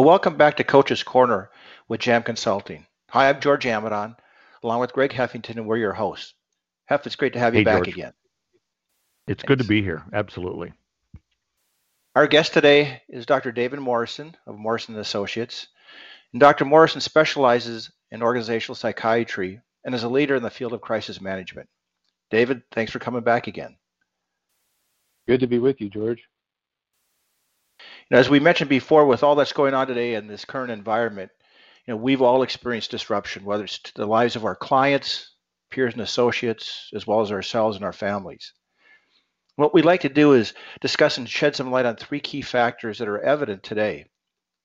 Well, welcome back to Coach's Corner with Jam Consulting. Hi, I'm George Amadon, along with Greg Heffington, and we're your hosts. Heff, it's great to have you Hey, back George. again. It's good to be here. Absolutely. Our guest today is Dr. David Morrison of Morrison Associates. And Dr. Morrison specializes in organizational psychiatry and is a leader in the field of crisis management. David, thanks for coming back again. Good to be with you, George. As we mentioned before, with all that's going on today in this current environment, you know, we've all experienced disruption, whether it's to the lives of our clients, peers and associates, as well as ourselves and our families. What we'd like to do is discuss and shed some light on three key factors that are evident today.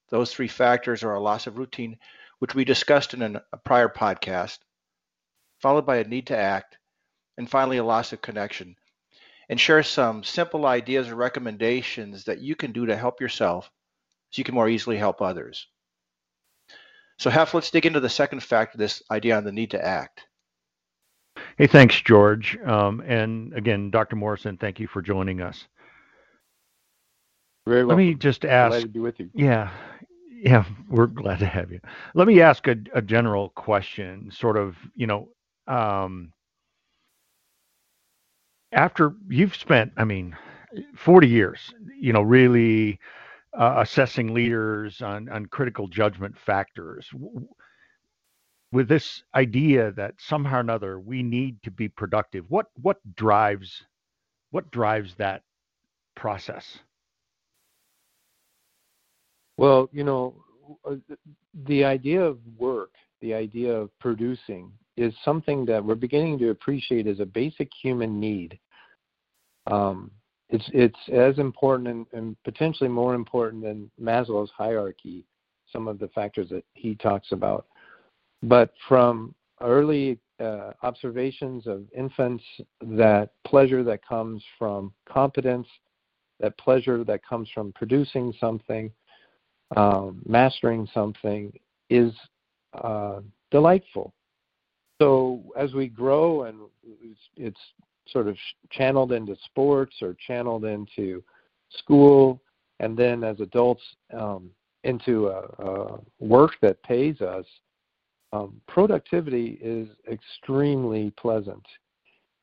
Those three factors are a loss of routine, which we discussed in an- a prior podcast, followed by a need to act, and finally a loss of connection, and share some simple ideas or recommendations that you can do to help yourself so you can more easily help others. So, Hef, let's dig into the second factor, this idea on the need to act. Hey, thanks, George. Um, and again, Dr. Morrison, thank you for joining us. Very well. Let me just ask. Glad ask. to be with you. Yeah, yeah, we're glad to have you. Let me ask a, a general question, sort of, you know, um, after you've spent, I mean, 40 years, you know, really uh, assessing leaders on, on critical judgment factors. With this idea that somehow or another we need to be productive, what what drives what drives that process? Well, you know, uh, the idea of work, the idea of producing, is something that we're beginning to appreciate as a basic human need. Um, it's it's as important and, and potentially more important than Maslow's hierarchy. Some of the factors that he talks about, but from early uh, observations of infants, that pleasure that comes from competence, that pleasure that comes from producing something, um, mastering something is uh, delightful. So as we grow and it's, it's sort of channeled into sports or channeled into school, and then as adults um, into a, a work that pays us, um, productivity is extremely pleasant.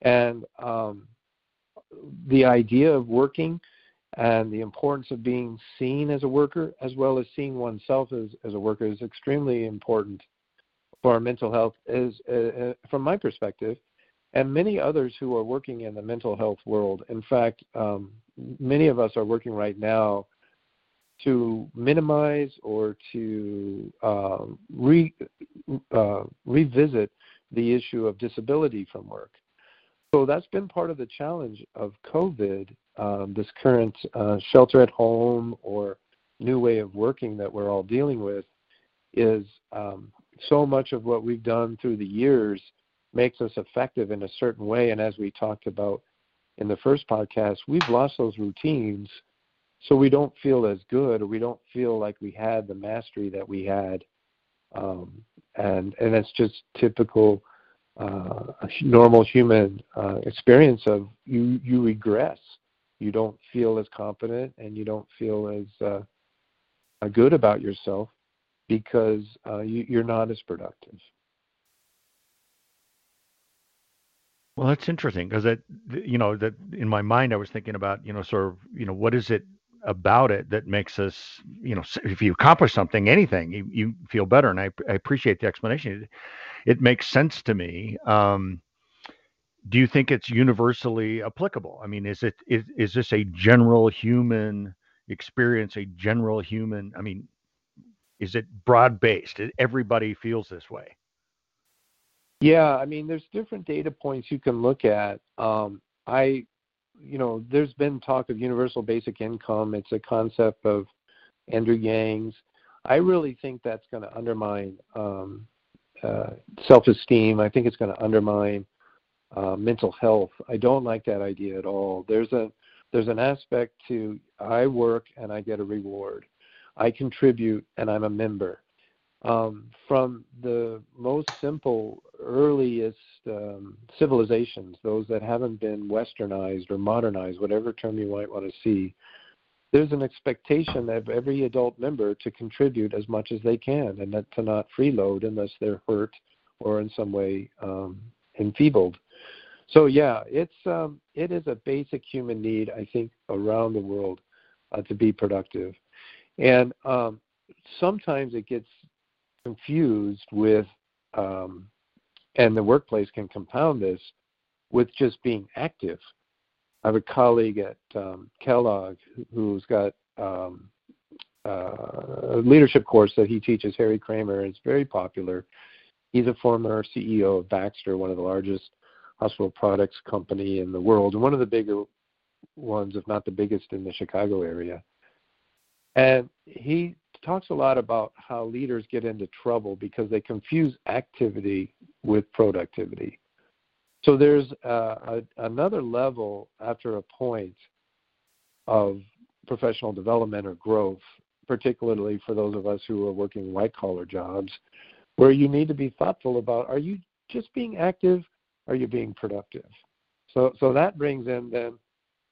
And um, the idea of working and the importance of being seen as a worker as well as seeing oneself as, as a worker is extremely important for our mental health is uh, uh, from my perspective and many others who are working in the mental health world. In fact um, many of us are working right now to minimize or to um, re, uh, revisit the issue of disability from work. So that's been part of the challenge of COVID, um, this current uh, shelter at home or new way of working that we're all dealing with, is um, so much of what we've done through the years makes us effective in a certain way. And as we talked about in the first podcast, we've lost those routines, so we don't feel as good or we don't feel like we had the mastery that we had. Um, and and it's just typical uh, normal human uh, experience of you you regress. You don't feel as competent and you don't feel as uh, good about yourself because uh, you, you're not as productive. Well, that's interesting because that, you know, that in my mind I was thinking about, you know, sort of, you know, what is it about it that makes us, you know, if you accomplish something, anything, you, you feel better. And I, I appreciate the explanation. It, it makes sense to me. Um, do you think it's universally applicable? I mean, is it is is this a general human experience? A general human? I mean, is it broad based? Everybody feels this way. Yeah, I mean, there's different data points you can look at. Um, I, you know, there's been talk of universal basic income. It's a concept of Andrew Yang's. I really think that's going to undermine um, uh, self-esteem. I think it's going to undermine uh, mental health. I don't like that idea at all. There's a there's an aspect to I work and I get a reward. I contribute and I'm a member. Um, from the most simple, earliest um, civilizations, those that haven't been westernized or modernized, whatever term you might want to see, there's an expectation of every adult member to contribute as much as they can and not, to not freeload unless they're hurt or in some way um, enfeebled. So yeah, it's um, it is a basic human need I think around the world uh, to be productive, and um, sometimes it gets confused with, um, and the workplace can compound this with just being active. I have a colleague at um, Kellogg who's got um, uh, a leadership course that he teaches, Harry Kraemer. It's very popular. He's a former CEO of Baxter, one of the largest hospital products company in the world, and one of the bigger ones, if not the biggest, in the Chicago area. And he talks a lot about how leaders get into trouble because they confuse activity with productivity. So there's uh, a, another level after a point of professional development or growth, particularly for those of us who are working white collar jobs, where you need to be thoughtful about are you just being active? Are you being productive? So, so that brings in then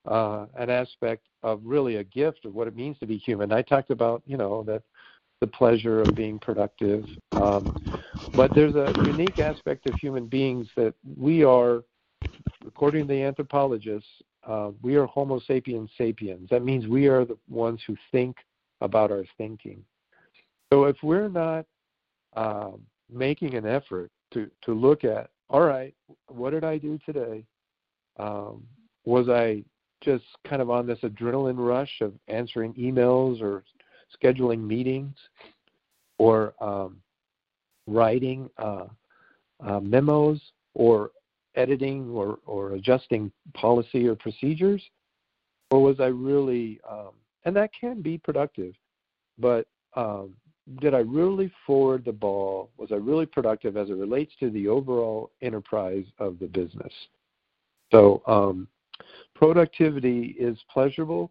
uh, an aspect of really a gift of what it means to be human. I talked about, you know, that the pleasure of being productive. Um, but there's a unique aspect of human beings that we are, according to the anthropologists, uh, we are Homo sapiens sapiens. That means we are the ones who think about our thinking. So if we're not um, making an effort to, to look at, all right, what did I do today? Um, was I just kind of on this adrenaline rush of answering emails or scheduling meetings or um, writing uh, uh, memos or editing or, or adjusting policy or procedures? Or was I really, um, and that can be productive, but um, did I really forward the ball? Was I really productive as it relates to the overall enterprise of the business? So, um, productivity is pleasurable,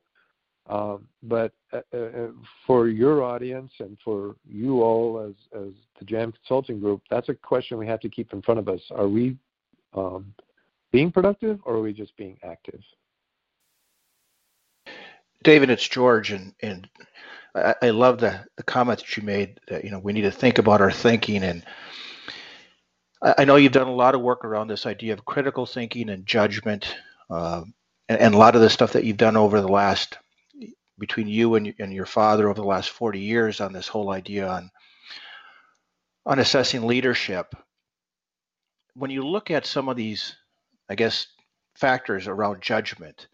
um, but uh, uh, uh, for your audience and for you all as, as the JAM Consulting Group, that's a question we have to keep in front of us. Are we um, being productive or are we just being active? David, it's George, and, and I, I love the, the comment that you made that you know we need to think about our thinking, and I, I know you've done a lot of work around this idea of critical thinking and judgment, uh, and, and a lot of the stuff that you've done over the last between you and, and your father over the last 40 years on this whole idea on on assessing leadership. When you look at some of these, I guess, factors around judgment,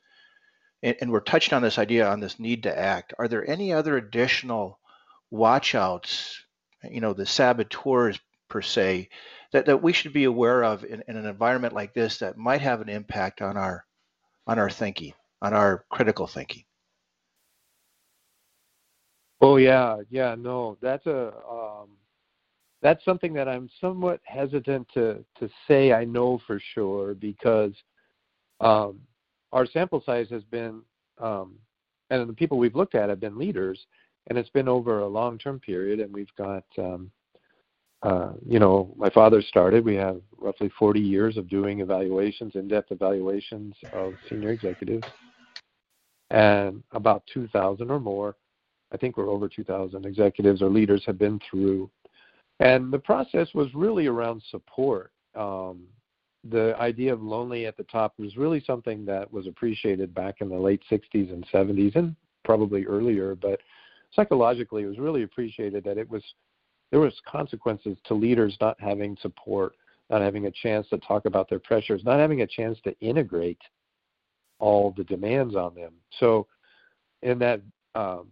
and, and we're touching on this idea on this need to act, are there any other additional watchouts, you know, the saboteurs per se, that, that we should be aware of in, in an environment like this that might have an impact on our on our thinking, on our critical thinking? Oh yeah, yeah, no, that's a um, that's something that I'm somewhat hesitant to to say I know for sure because um, our sample size has been um, and the people we've looked at have been leaders, and it's been over a long term period, and we've got um, uh, you know my father started. We have roughly 40 years of doing evaluations, in depth evaluations of senior executives, and about 2,000 or more I think we're over 2,000 executives or leaders have been through. And the process was really around support. Um, the idea of lonely at the top was really something that was appreciated back in the late 60s and 70s and probably earlier, but psychologically it was really appreciated that it was there was consequences to leaders not having support, not having a chance to talk about their pressures, not having a chance to integrate all the demands on them. So in that um,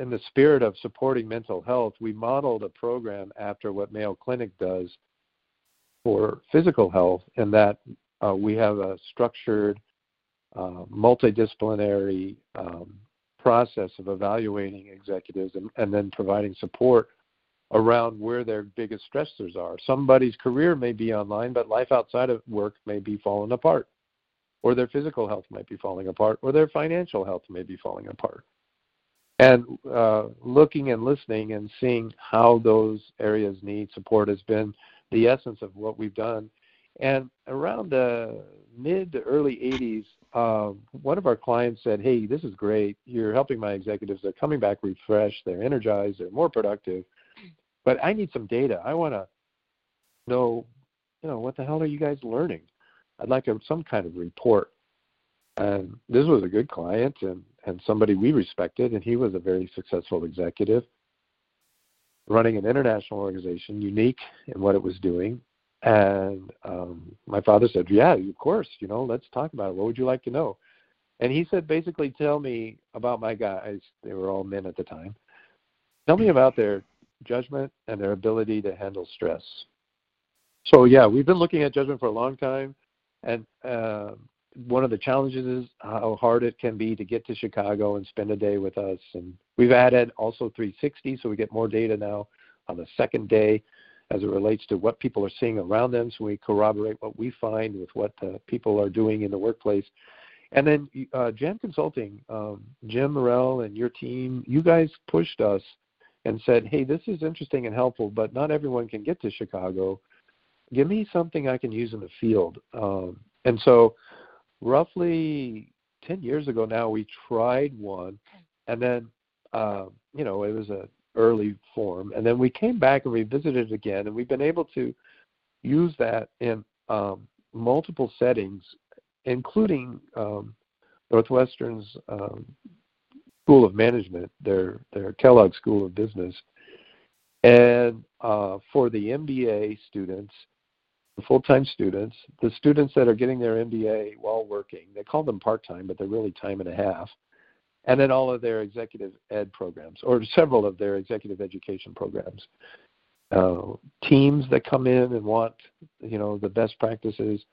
in the spirit of supporting mental health, we modeled a program after what Mayo Clinic does for physical health, in that uh, we have a structured, uh, multidisciplinary um, process of evaluating executives and, and then providing support around where their biggest stressors are. Somebody's career may be online, but life outside of work may be falling apart, or their physical health might be falling apart, or their financial health may be falling apart and uh, looking and listening and seeing how those areas need support has been the essence of what we've done And around the mid to early 80s, um, one of our clients said, Hey, this is great. You're helping my executives. They're coming back refreshed, they're energized, they're more productive. But I need some data. I want to know, you know, what the hell are you guys learning? I'd like a, some kind of report. And this was a good client and, and somebody we respected, and he was a very successful executive running an international organization, unique in what it was doing. And um, my father said, "Yeah, of course. You know, let's talk about it. What would you like to know?" And he said, basically, tell me about my guys. They were all men at the time. Tell me about their judgment and their ability to handle stress. So yeah, we've been looking at judgment for a long time, and uh, one of the challenges is how hard it can be to get to Chicago and spend a day with us. And we've added also 360, so we get more data now on the second day as it relates to what people are seeing around them. So we corroborate what we find with what people are doing in the workplace. And then uh, Jam Consulting, um, Jim Morrell and your team, you guys pushed us and said, hey, this is interesting and helpful, but not everyone can get to Chicago. Give me something I can use in the field. Um, and so roughly 10 years ago now, we tried one, and then, uh, you know, it was an early form, and then we came back and revisited it again, and we've been able to use that in um, multiple settings, including um, Northwestern's um, School of Management, their their Kellogg School of Business, and uh, for the MBA students, the full-time students, the students that are getting their MBA while working, they call them part-time, but they're really time and a half, and then all of their executive ed programs, or several of their executive education programs. Uh, teams that come in and want, you know, the best practices.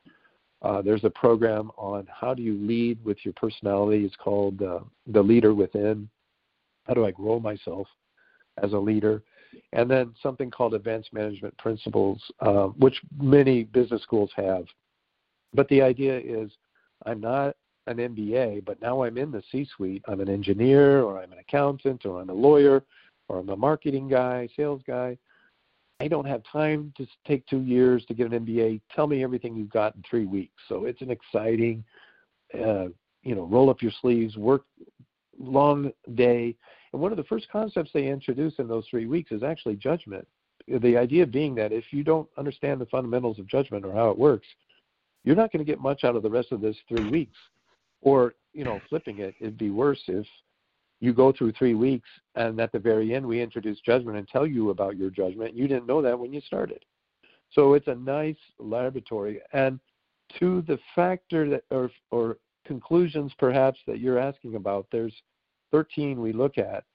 Uh, there's a program on how do you lead with your personality. It's called uh, the Leader Within. How do I grow myself as a leader? and then something called advanced management principles, uh, which many business schools have. But the idea is I'm not an MBA, but now I'm in the C suite. I'm an engineer, or I'm an accountant, or I'm a lawyer, or I'm a marketing guy, sales guy. I don't have time to take two years to get an MBA. Tell me everything you've got in three weeks. So it's an exciting, uh, you know, roll up your sleeves, work long day, and one of the first concepts they introduce in those three weeks is actually judgment. The idea being that if you don't understand the fundamentals of judgment or how it works, you're not going to get much out of the rest of this three weeks. Or, you know, flipping it, it'd be worse if you go through three weeks and at the very end we introduce judgment and tell you about your judgment. You didn't know that when you started. So it's a nice laboratory. And to the factor that, or, or conclusions perhaps that you're asking about, there's 13 we look at,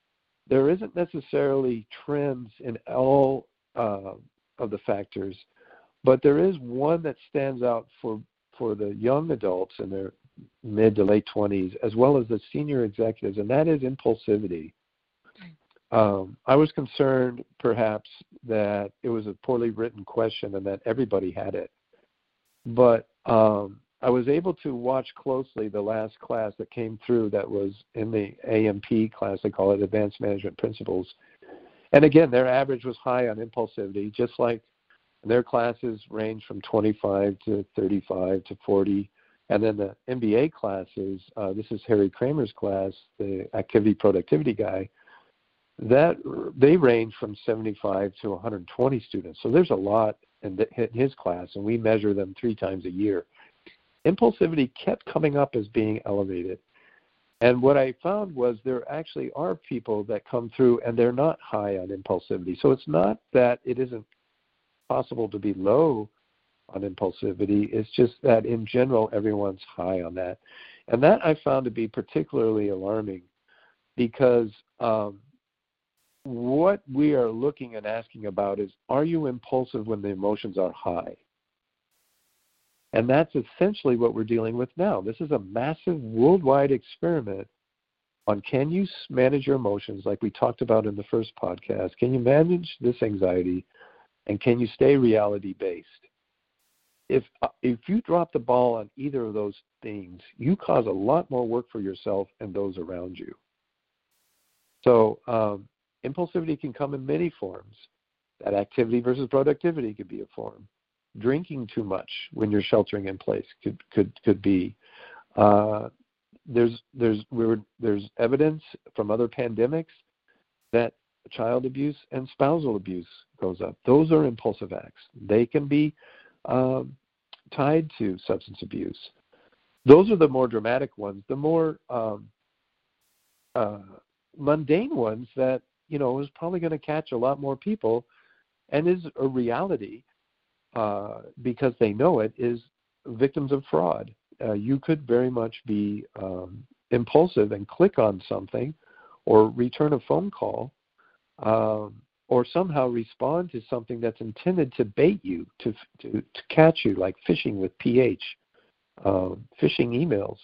there isn't necessarily trends in all uh, of the factors, but there is one that stands out for for the young adults in their mid to late 20s, as well as the senior executives, and that is impulsivity. Um, I was concerned, perhaps, that it was a poorly written question and that everybody had it. But um, I was able to watch closely the last class that came through that was in the AMP class, they call it Advanced Management Principles. And again, their average was high on impulsivity, just like their classes range from 25 to 35 to 40. And then the MBA classes, uh, this is Harry Kraemer's class, the activity productivity guy, that they range from 75 to 120 students. So there's a lot in, the, in his class, and we measure them three times a year impulsivity kept coming up as being elevated. And what I found was there actually are people that come through and they're not high on impulsivity. So it's not that it isn't possible to be low on impulsivity, it's just that in general, everyone's high on that. And that I found to be particularly alarming because um, what we are looking and asking about is are you impulsive when the emotions are high? And that's essentially what we're dealing with now. This is a massive worldwide experiment on can you manage your emotions like we talked about in the first podcast? Can you manage this anxiety and can you stay reality based? If uh, if you drop the ball on either of those things, you cause a lot more work for yourself and those around you. So um, impulsivity can come in many forms. That activity versus productivity could be a form drinking too much when you're sheltering in place could could could be. Uh, there's there's there's evidence from other pandemics that child abuse and spousal abuse goes up. Those are impulsive acts. They can be um, tied to substance abuse. Those are the more dramatic ones. The more um, uh, mundane ones that you know is probably going to catch a lot more people, and is a reality uh, because they know it. Is victims of fraud. Uh, you could very much be um, impulsive and click on something, or return a phone call, um, or somehow respond to something that's intended to bait you, to to, to catch you, like fishing with pH, uh, phishing emails.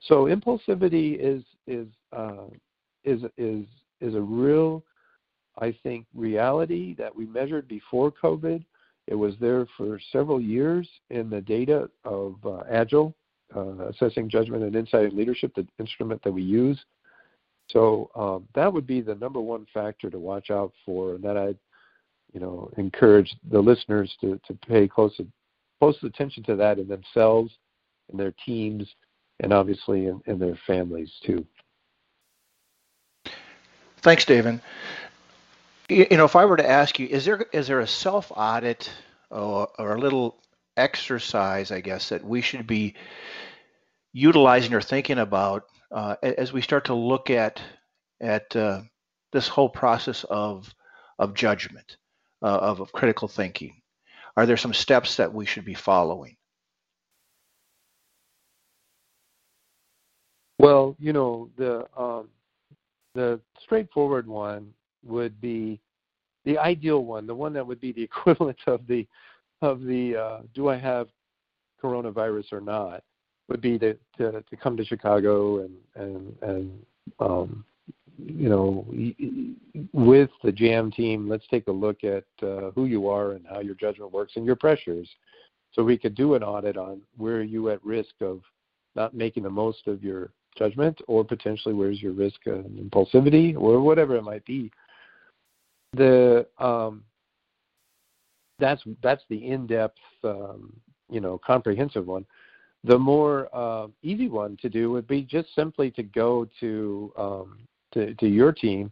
So impulsivity is is uh, is is is a real, I think, reality that we measured before COVID. It was there for several years in the data of uh, Agile, uh, assessing judgment and insight and leadership, the instrument that we use. So um, that would be the number one factor to watch out for, and that I, you know, encourage the listeners to to pay close close attention to that in themselves, in their teams, and obviously in, in their families too. Thanks, David. You, know, if I were to ask you, is there is there a self audit or, or a little exercise, I guess, that we should be utilizing or thinking about uh, as we start to look at at uh, this whole process of of judgment, uh, of, of critical thinking? Are there some steps that we should be following? Well, you know, the um, the straightforward one would be the ideal one, the one that would be the equivalent of the of the uh, do I have coronavirus or not, would be to to, to come to Chicago and and and um, you know with the jam team let's take a look at uh, who you are and how your judgment works and your pressures so we could do an audit on where are you at risk of not making the most of your judgment, or potentially where's your risk of impulsivity, or whatever it might be. The um, that's that's the in-depth, um, you know, comprehensive one. The more uh, easy one to do would be just simply to go to, um, to to your team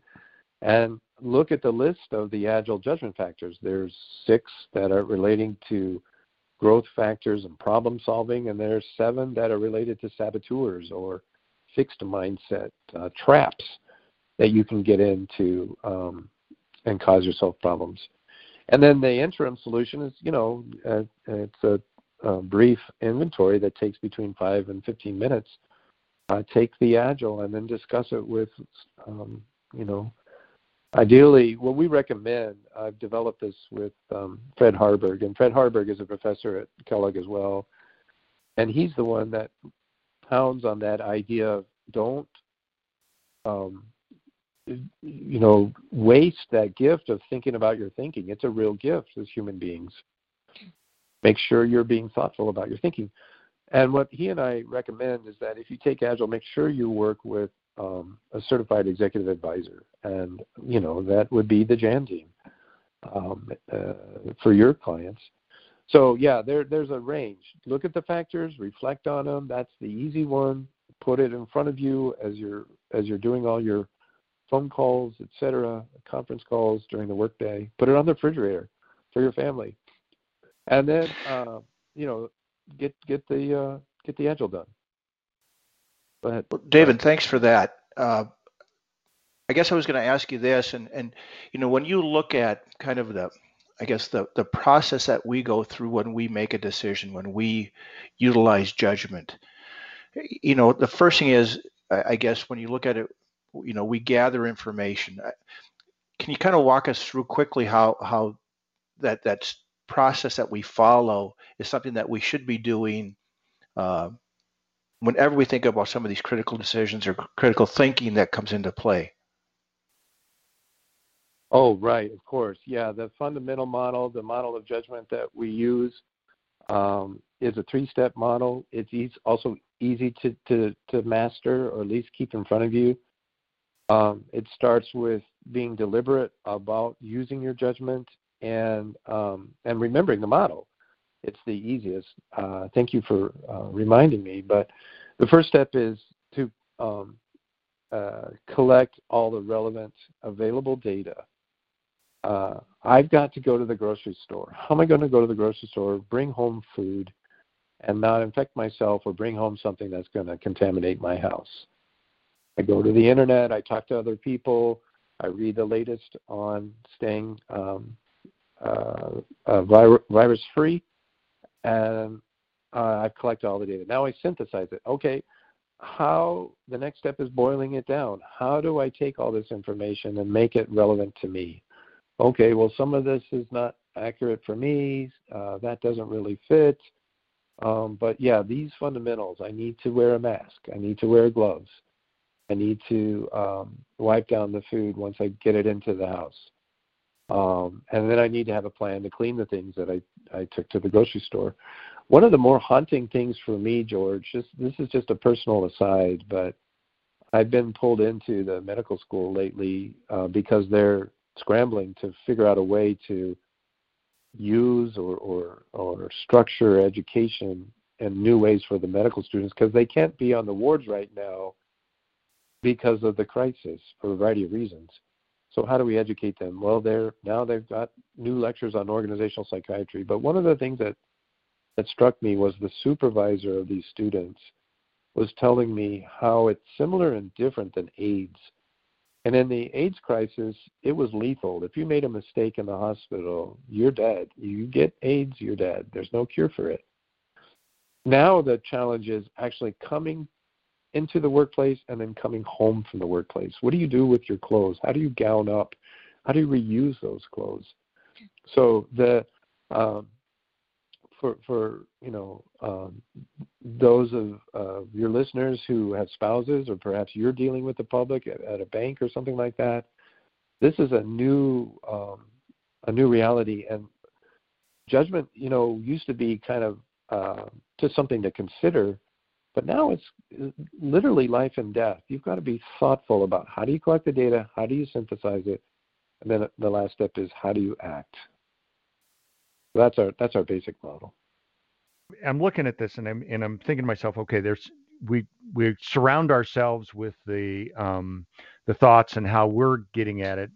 and look at the list of the agile judgment factors. There's six that are relating to growth factors and problem solving, and there's seven that are related to saboteurs or fixed mindset uh, traps that you can get into um, and cause yourself problems. And then the interim solution is, you know, uh, it's a, a, brief inventory that takes between five and 15 minutes. Uh, take the agile and then discuss it with, um, you know, ideally, what we recommend, I've developed this with um, Fred Harburg, and Fred Harburg is a professor at Kellogg as well. And he's the one that pounds on that idea of don't um, you know waste that gift of thinking about your thinking it's a real gift as human beings make sure you're being thoughtful about your thinking and what he and i recommend is that if you take agile make sure you work with um, a certified executive advisor and you know that would be the jam team um, uh, for your clients so yeah, there there's a range. Look at the factors, reflect on them. That's the easy one. Put it in front of you as you're as you're doing all your phone calls, etc., conference calls during the workday. Put it on the refrigerator for your family, and then uh, you know get get the uh, get the agile done. Well, David. Thanks for that. Uh, I guess I was going to ask you this, and and you know when you look at kind of the I guess the the process that we go through when we make a decision, when we utilize judgment. You know, the first thing is, I guess, when you look at it, you know, we gather information. Can you kind of walk us through quickly how how that that process that we follow is something that we should be doing uh, whenever we think about some of these critical decisions or critical thinking that comes into play? Oh, right, of course. Yeah, the fundamental model, the model of judgment that we use, um, is a three-step model. It's also easy to, to, to master or at least keep in front of you. Um, it starts with being deliberate about using your judgment and um, and remembering the model. it's the easiest. Uh, thank you for uh, reminding me. But the first step is to um, uh, collect all the relevant available data. Uh, I've got to go to the grocery store. How am I going to go to the grocery store, bring home food, and not infect myself or bring home something that's going to contaminate my house? I go to the internet, I talk to other people, I read the latest on staying um, uh, uh, virus free, and uh, I collect all the data. Now I synthesize it. Okay, how the next step is boiling it down. How do I take all this information and make it relevant to me? Okay, well, some of this is not accurate for me. Uh, that doesn't really fit. Um, but yeah, these fundamentals I need to wear a mask, I need to wear gloves, I need to um, wipe down the food once I get it into the house. Um, and then I need to have a plan to clean the things that I, I took to the grocery store. One of the more haunting things for me, George, just, this is just a personal aside, but I've been pulled into the medical school lately uh, because they're scrambling to figure out a way to use or, or, or structure education in new ways for the medical students because they can't be on the wards right now because of the crisis for a variety of reasons. So how do we educate them? Well, they're now they've got new lectures on organizational psychiatry. But one of the things that that struck me was the supervisor of these students was telling me how it's similar and different than AIDS. And in the AIDS crisis, it was lethal. If you made a mistake in the hospital, you're dead. You get AIDS, you're dead. There's no cure for it. Now the challenge is actually coming into the workplace and then coming home from the workplace? What do you do with your clothes? How do you gown up? How do you reuse those clothes? So the um, for for you know um, those of uh, your listeners who have spouses or perhaps you're dealing with the public at, at a bank or something like that, this is a new um, a new reality and judgment. You know, used to be kind of uh, just something to consider but now it's literally life and death. You've got to be thoughtful about how do you collect the data, how do you synthesize it, and then the last step is how do you act. that's our that's our basic model. I'm looking at this and I'm and I'm thinking to myself, okay, there's we we surround ourselves with the um, the thoughts and how we're getting at it.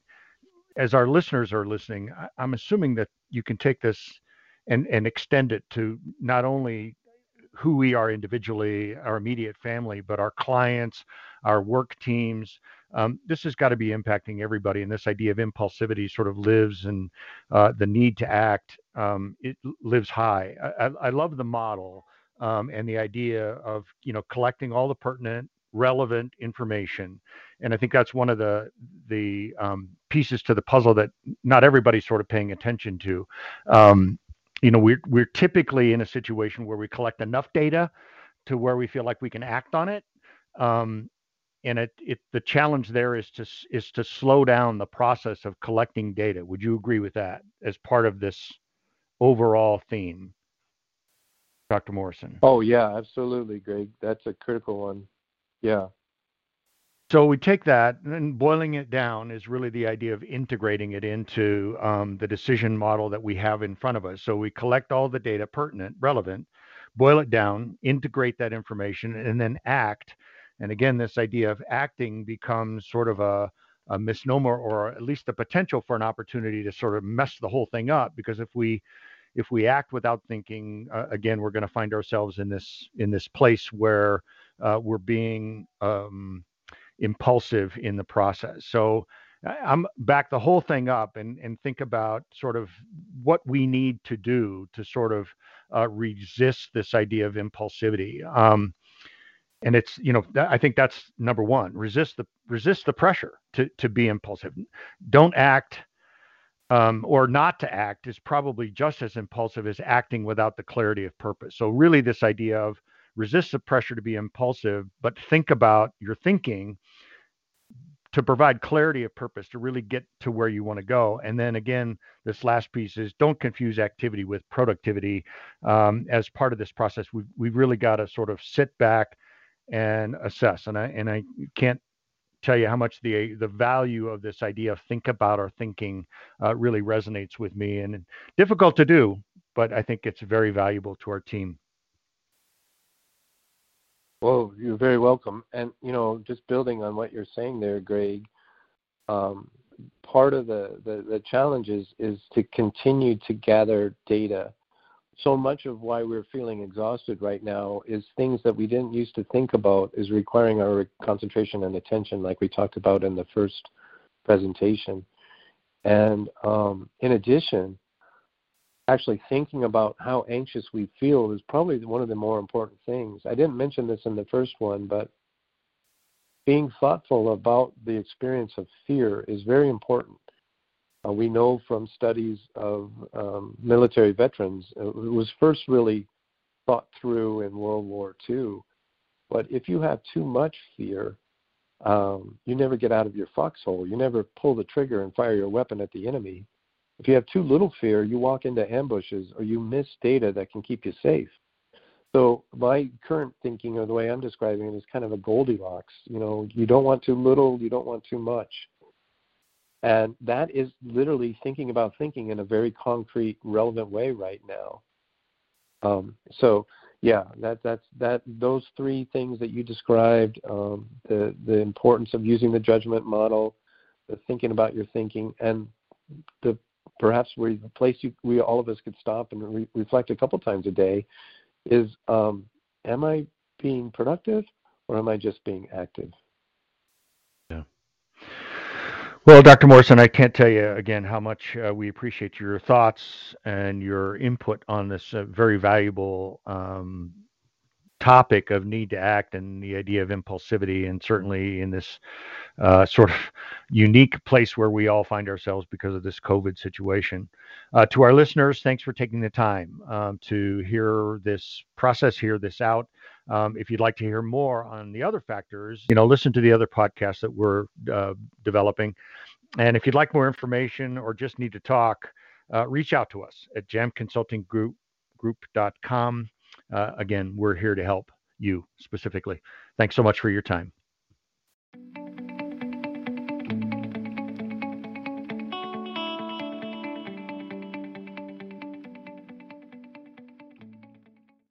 As our listeners are listening, I'm assuming that you can take this and and extend it to not only who we are individually, our immediate family, but our clients, our work teams. Um, this has got to be impacting everybody. And this idea of impulsivity sort of lives and uh, the need to act, um, it lives high. I, I, love the model um, and the idea of, you know, collecting all the pertinent, relevant information. And I think that's one of the, the um, pieces to the puzzle that not everybody's sort of paying attention to. Um, you know we're we're typically in a situation where we collect enough data to where we feel like we can act on it. Um, and it, it the challenge there is to is to slow down the process of collecting data. Would you agree with that as part of this overall theme? Dr morrison. Oh yeah absolutely greg. That's a critical one. Yeah so we take that and boiling it down is really the idea of integrating it into um, the decision model that we have in front of us. So we collect all the data pertinent, relevant, boil it down, integrate that information, and then act. And again, this idea of acting becomes sort of a, a misnomer or at least the potential for an opportunity to sort of mess the whole thing up because if we if we act without thinking uh, again we're going to find ourselves in this in this place where uh, we're being um, impulsive in the process. So I'm back the whole thing up and, and think about sort of what we need to do to sort of uh, resist this idea of impulsivity. Um, and it's you know I think that's number one. Resist the resist the pressure to to be impulsive. Don't act um, or not to act is probably just as impulsive as acting without the clarity of purpose. So really, this idea of resist the pressure to be impulsive, but think about your thinking to provide clarity of purpose to really get to where you want to go. And then again, this last piece is don't confuse activity with productivity. Um, as part of this process, we've, we've really got to sort of sit back and assess. And I, and I can't tell you how much the the value of this idea of think about our thinking uh, really resonates with me and difficult to do but I think it's very valuable to our team. Well, you're very welcome. And you know, just building on what you're saying there, Greg, um, part of the, the, the challenge is, is to continue to gather data. So much of why we're feeling exhausted right now is things that we didn't used to think about is requiring our concentration and attention, like we talked about in the first presentation. And um, in addition, actually thinking about how anxious we feel is probably one of the more important things. I didn't mention this in the first one, but being thoughtful about the experience of fear is very important. Uh, we know from studies of um, military veterans, uh, it was first really thought through in World War II. But if you have too much fear, um, you never get out of your foxhole. You never pull the trigger and fire your weapon at the enemy. If you have too little fear, you walk into ambushes or you miss data that can keep you safe. So my current thinking, or the way I'm describing it, is kind of a Goldilocks. You know, you don't want too little, you don't want too much, and that is literally thinking about thinking in a very concrete, relevant way right now. Um, so yeah, that that's that those three things that you described, um, the the importance of using the judgment model, the thinking about your thinking, and the perhaps we the place you, we all of us could stop and re- reflect a couple times a day is um, am I being productive or am I just being active? Yeah. Well, Dr. Morrison, I can't tell you again how much uh, we appreciate your thoughts and your input on this uh, very valuable um, topic of need to act and the idea of impulsivity, and certainly in this uh, sort of unique place where we all find ourselves because of this COVID situation. Uh, to our listeners, thanks for taking the time um, to hear this process, hear this out. Um, if you'd like to hear more on the other factors, you know, listen to the other podcasts that we're uh, developing. And if you'd like more information or just need to talk, uh, reach out to us at jamconsultinggroup.com. Uh, again, we're here to help you specifically. Thanks so much for your time.